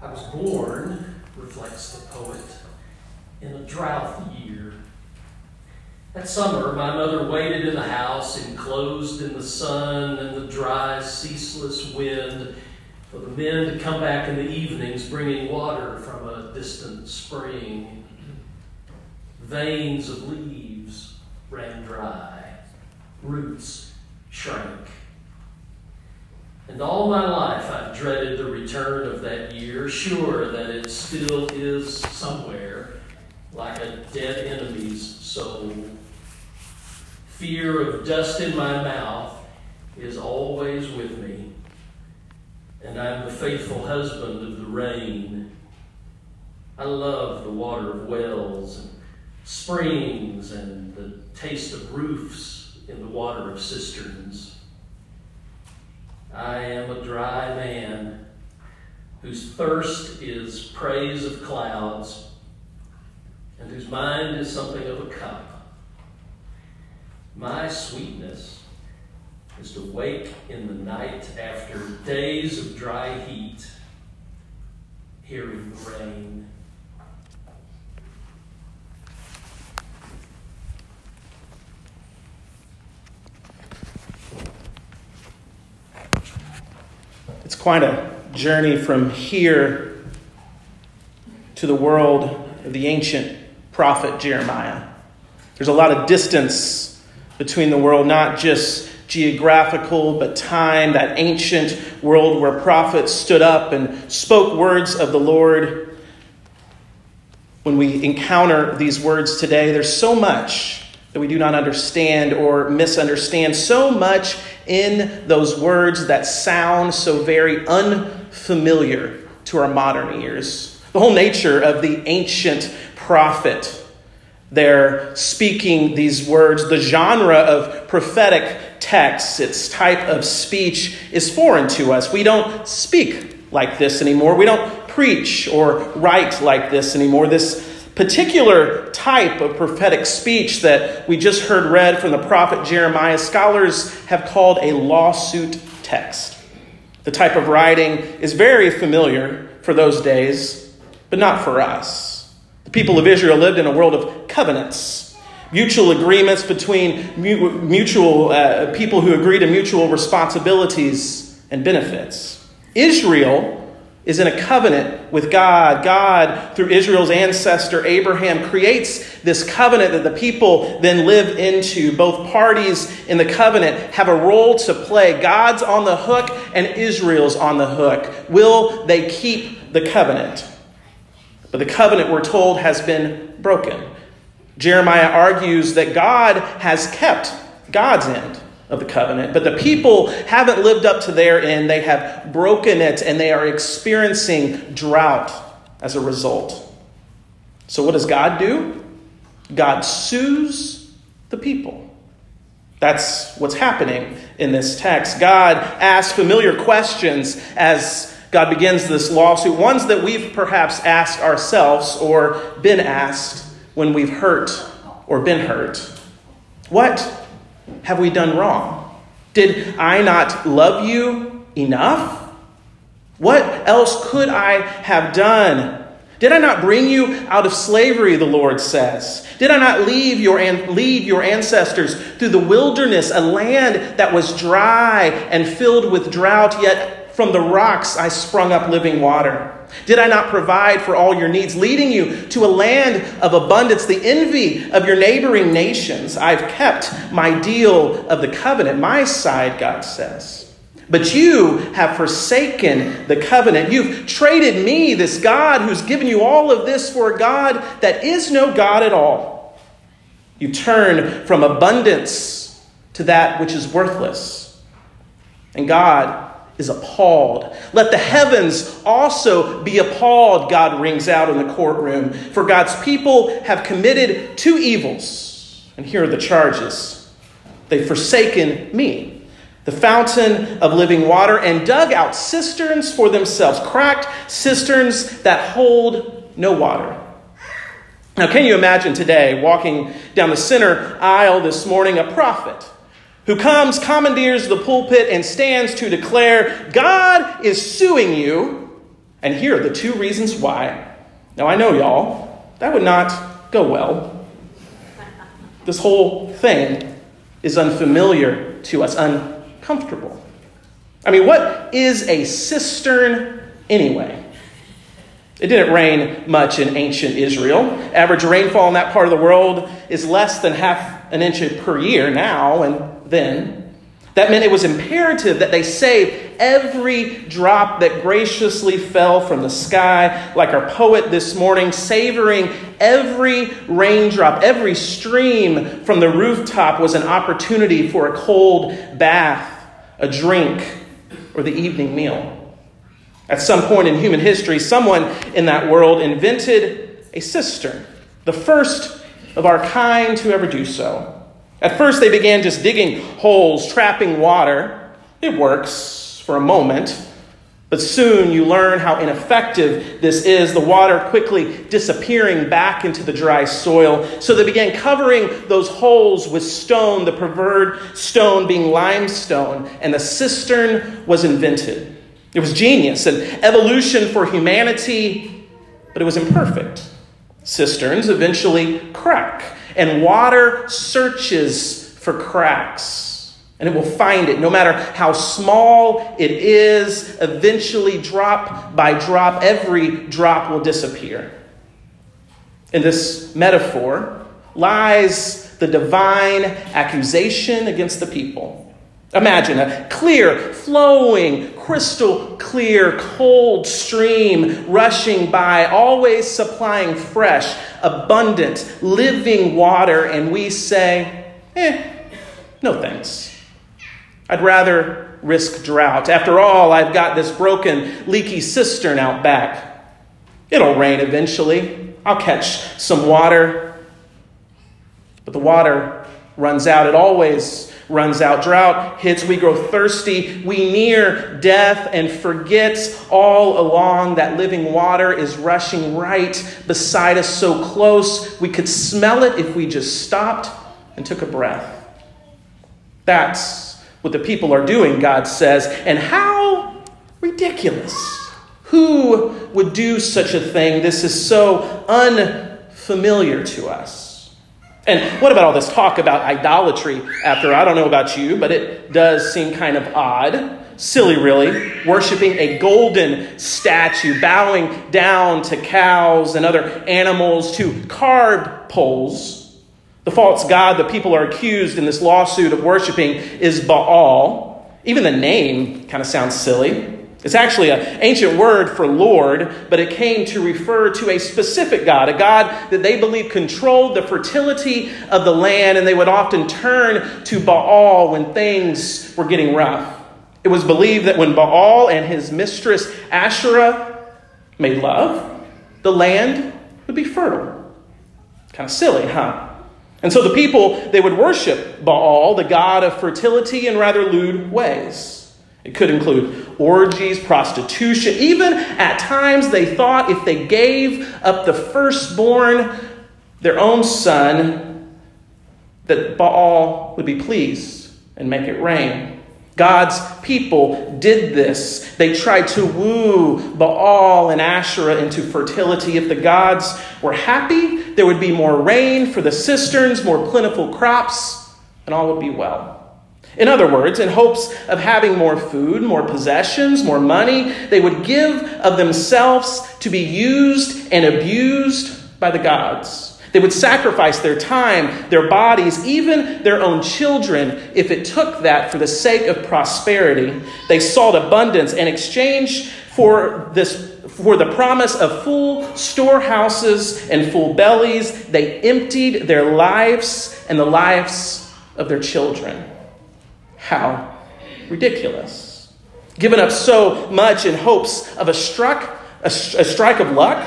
I was born, reflects the poet, in a drought year. That summer, my mother waited in the house, enclosed in the sun and the dry, ceaseless wind, for the men to come back in the evenings bringing water from a distant spring. Veins of leaves ran dry, roots shrank. And all my life Dreaded the return of that year, sure that it still is somewhere, like a dead enemy's soul. Fear of dust in my mouth is always with me, and I'm the faithful husband of the rain. I love the water of wells and springs and the taste of roofs in the water of cisterns. I am a dry whose thirst is praise of clouds and whose mind is something of a cup. My sweetness is to wake in the night after days of dry heat, hearing the rain. It's quite a journey from here to the world of the ancient prophet Jeremiah. There's a lot of distance between the world, not just geographical, but time, that ancient world where prophets stood up and spoke words of the Lord. When we encounter these words today, there's so much that we do not understand or misunderstand, so much in those words that sound so very unfamiliar to our modern ears. The whole nature of the ancient prophet, they're speaking these words, the genre of prophetic texts, its type of speech is foreign to us. We don't speak like this anymore. We don't preach or write like this anymore. This particular type of prophetic speech that we just heard read from the prophet Jeremiah, scholars have called a lawsuit text. The type of writing is very familiar for those days, but not for us. The people of Israel lived in a world of covenants, mutual agreements between mutual uh, people who agree to mutual responsibilities and benefits. Israel is in a covenant with God. God, through Israel's ancestor Abraham, creates this covenant that the people then live into. Both parties in the covenant have a role to play. God's on the hook and Israel's on the hook. Will they keep the covenant? But the covenant, we're told, has been broken. Jeremiah argues that God has kept God's end of the covenant. But the people haven't lived up to their end. They have broken it and they are experiencing drought as a result. So, what does God do? God sues the people. That's what's happening in this text. God asks familiar questions as God begins this lawsuit, ones that we've perhaps asked ourselves or been asked when we've hurt or been hurt. What have we done wrong? Did I not love you enough? What else could I have done? Did I not bring you out of slavery, the Lord says? Did I not leave your, lead your ancestors through the wilderness, a land that was dry and filled with drought, yet from the rocks I sprung up living water? Did I not provide for all your needs, leading you to a land of abundance, the envy of your neighboring nations? I've kept my deal of the covenant, my side, God says. But you have forsaken the covenant. You've traded me, this God who's given you all of this, for a God that is no God at all. You turn from abundance to that which is worthless. And God is appalled. Let the heavens also be appalled, God rings out in the courtroom. For God's people have committed two evils. And here are the charges they've forsaken me, the fountain of living water, and dug out cisterns for themselves, cracked cisterns that hold no water. Now, can you imagine today walking down the center aisle this morning a prophet? Who comes, commandeers the pulpit, and stands to declare God is suing you And here are the two reasons why. Now, I know y'all, that would not go well. This whole thing is unfamiliar to us, uncomfortable. I mean, what is a cistern anyway? It didn't rain much in ancient Israel. Average rainfall in that part of the world is less than half an inch per year now and then. That meant it was imperative that they save every drop that graciously fell from the sky, like our poet this morning, savoring every raindrop, every stream from the rooftop was an opportunity for a cold bath, a drink, or the evening meal. At some point in human history, someone in that world invented a cistern, the first of our kind to ever do so. At first, they began just digging holes, trapping water. It works for a moment, but soon you learn how ineffective this is, the water quickly disappearing back into the dry soil. So they began covering those holes with stone, the preferred stone being limestone, and the cistern was invented. It was genius, an evolution for humanity, but it was imperfect. Cisterns eventually crack, and water searches for cracks, and it will find it. No matter how small it is, eventually, drop by drop, every drop will disappear. In this metaphor lies the divine accusation against the people. Imagine a clear, flowing, crystal clear, cold stream rushing by, always supplying fresh, abundant, living water, and we say, eh, no thanks. I'd rather risk drought. After all, I've got this broken, leaky cistern out back. It'll rain eventually. I'll catch some water. But the water runs out. It always runs out. Drought hits, we grow thirsty, we near death and forget all along that living water is rushing right beside us so close we could smell it if we just stopped and took a breath. That's what the people are doing, God says. And how ridiculous. Who would do such a thing? This is so unfamiliar to us. And what about all this talk about idolatry after? I don't know about you, but it does seem kind of odd. Silly, really. Worshipping a golden statue, bowing down to cows and other animals, to carved poles. The false god that people are accused in this lawsuit of worshiping is Baal. Even the name kind of sounds silly. It's actually an ancient word for Lord, but it came to refer to a specific God, a God that they believed controlled the fertility of the land, and they would often turn to Baal when things were getting rough. It was believed that when Baal and his mistress Asherah made love, the land would be fertile. Kind of silly, huh? And so the people, they would worship Baal, the god of fertility, in rather lewd ways. It could include orgies, prostitution. Even at times, they thought if they gave up the firstborn, their own son, that Baal would be pleased and make it rain. God's people did this. They tried to woo Baal and Asherah into fertility. If the gods were happy, there would be more rain for the cisterns, more plentiful crops, and all would be well. In other words, in hopes of having more food, more possessions, more money, they would give of themselves to be used and abused by the gods. They would sacrifice their time, their bodies, even their own children, if it took that for the sake of prosperity. They sought abundance in exchange for this for the promise of full storehouses and full bellies. They emptied their lives and the lives of their children. How ridiculous. Given up so much in hopes of a, struck, a, a strike of luck,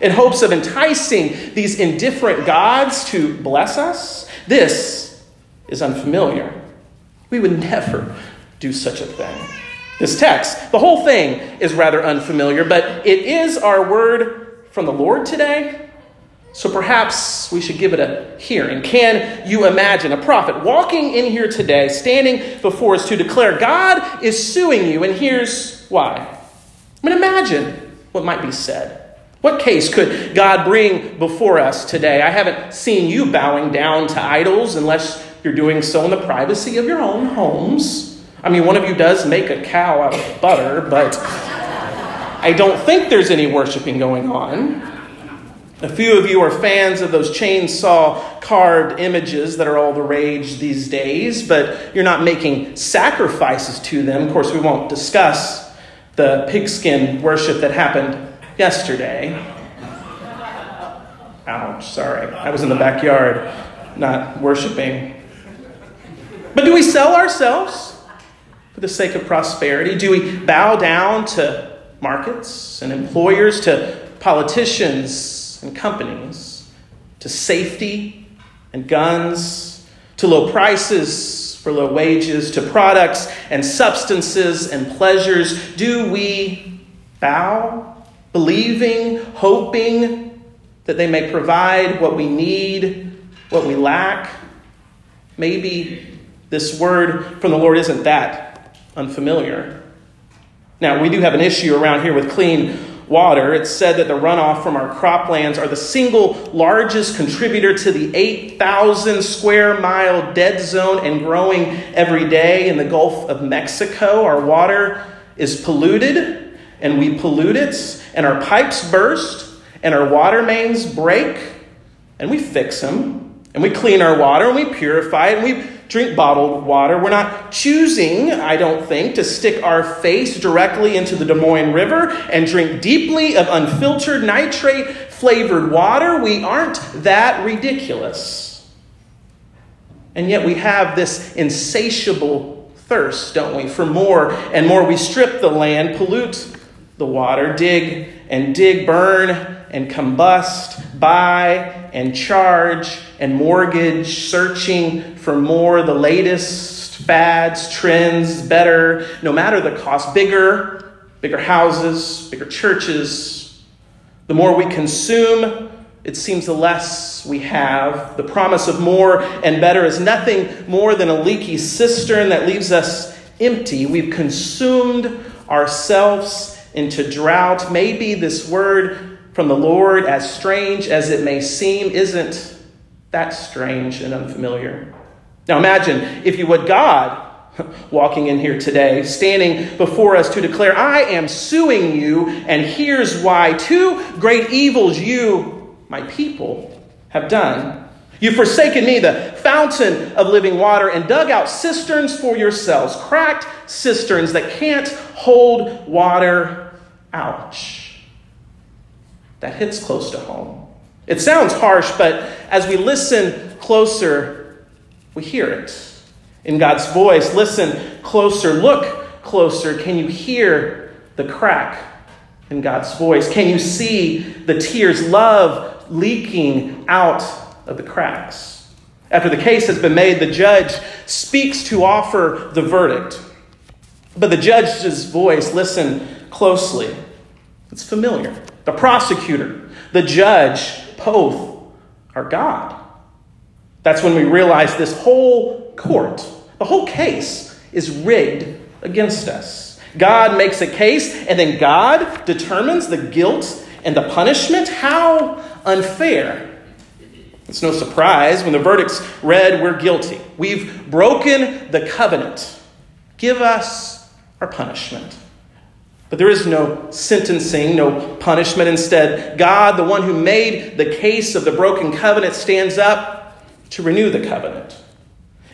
in hopes of enticing these indifferent gods to bless us, this is unfamiliar. We would never do such a thing. This text, the whole thing is rather unfamiliar, but it is our word from the Lord today so perhaps we should give it a hearing. Can you imagine a prophet walking in here today, standing before us to declare God is suing you, and here's why? I mean, imagine what might be said. What case could God bring before us today? I haven't seen you bowing down to idols unless you're doing so in the privacy of your own homes. I mean, one of you does make a cow out of butter, but I don't think there's any worshiping going on. A few of you are fans of those chainsaw carved images that are all the rage these days, but you're not making sacrifices to them. Of course, we won't discuss the pigskin worship that happened yesterday. Ouch, sorry. I was in the backyard not worshiping. But do we sell ourselves for the sake of prosperity? Do we bow down to markets and employers, to politicians and companies, to safety and guns, to low prices for low wages, to products and substances and pleasures? Do we bow believing, hoping that they may provide what we need, what we lack. Maybe this word from the Lord isn't that unfamiliar. Now, we do have an issue around here with clean water. It's said that the runoff from our croplands are the single largest contributor to the 8,000 square mile dead zone and growing every day in the Gulf of Mexico. Our water is polluted and we pollute it, and our pipes burst, and our water mains break, and we fix them, and we clean our water, and we purify it, and we drink bottled water. We're not choosing, I don't think, to stick our face directly into the Des Moines River and drink deeply of unfiltered nitrate flavored water. We aren't that ridiculous. And yet we have this insatiable thirst, don't we, for more and more. We strip the land, pollute the water, dig and dig, burn and combust, buy and charge and mortgage, searching for more, the latest fads, trends, better, no matter the cost, bigger, bigger houses, bigger churches. The more we consume, it seems the less we have. The promise of more and better is nothing more than a leaky cistern that leaves us empty. We've consumed ourselves into drought. Maybe this word from the Lord, as strange as it may seem, isn't that strange and unfamiliar. Now imagine, if you would, God walking in here today, standing before us to declare, I am suing you, and here's why. Two great evils you, my people, have done. You've forsaken me, the fountain of living water, and dug out cisterns for yourselves, cracked cisterns that can't hold water Ouch. That hits close to home. It sounds harsh, but as we listen closer, we hear it. In God's voice, listen closer, look closer. Can you hear the crack in God's voice? Can you see the tears, love leaking out of the cracks? After the case has been made, the judge speaks to offer the verdict. But the judge's voice, listen closely. It's familiar. The prosecutor, the judge, both are God. That's when we realize this whole court, the whole case, is rigged against us. God makes a case, and then God determines the guilt and the punishment. How unfair. It's no surprise when the verdict's read, we're guilty. We've broken the covenant. Give us our punishment. But there is no sentencing, no punishment. Instead, God, the one who made the case of the broken covenant, stands up to renew the covenant.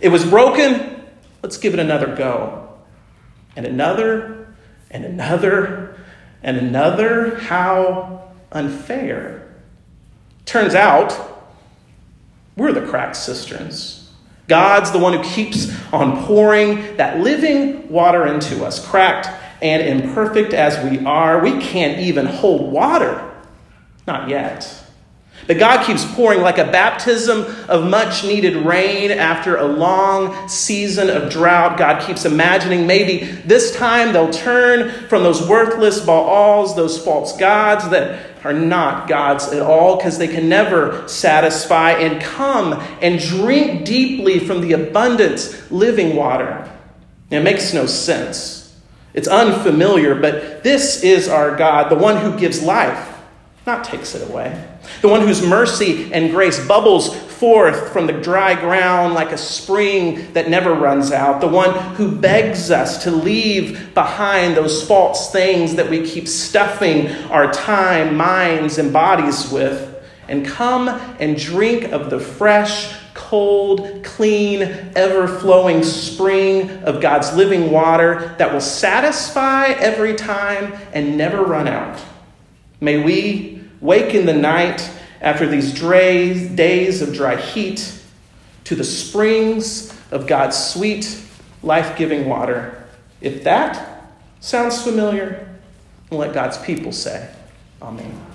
It was broken, let's give it another go. And another, and another, and another. How unfair. Turns out, we're the cracked cisterns. God's the one who keeps on pouring that living water into us, cracked and imperfect as we are, we can't even hold water. Not yet. But God keeps pouring like a baptism of much needed rain after a long season of drought. God keeps imagining maybe this time they'll turn from those worthless Baals, those false gods that are not gods at all, because they can never satisfy, and come and drink deeply from the abundant living water. It makes no sense It's unfamiliar, but this is our God, the one who gives life, not takes it away. The one whose mercy and grace bubbles forth from the dry ground like a spring that never runs out. The one who begs us to leave behind those false things that we keep stuffing our time, minds, and bodies with and come and drink of the fresh, cold, clean, ever flowing spring of God's living water that will satisfy every time and never run out. May we wake in the night after these days of dry heat to the springs of God's sweet, life giving water. If that sounds familiar, let God's people say, Amen.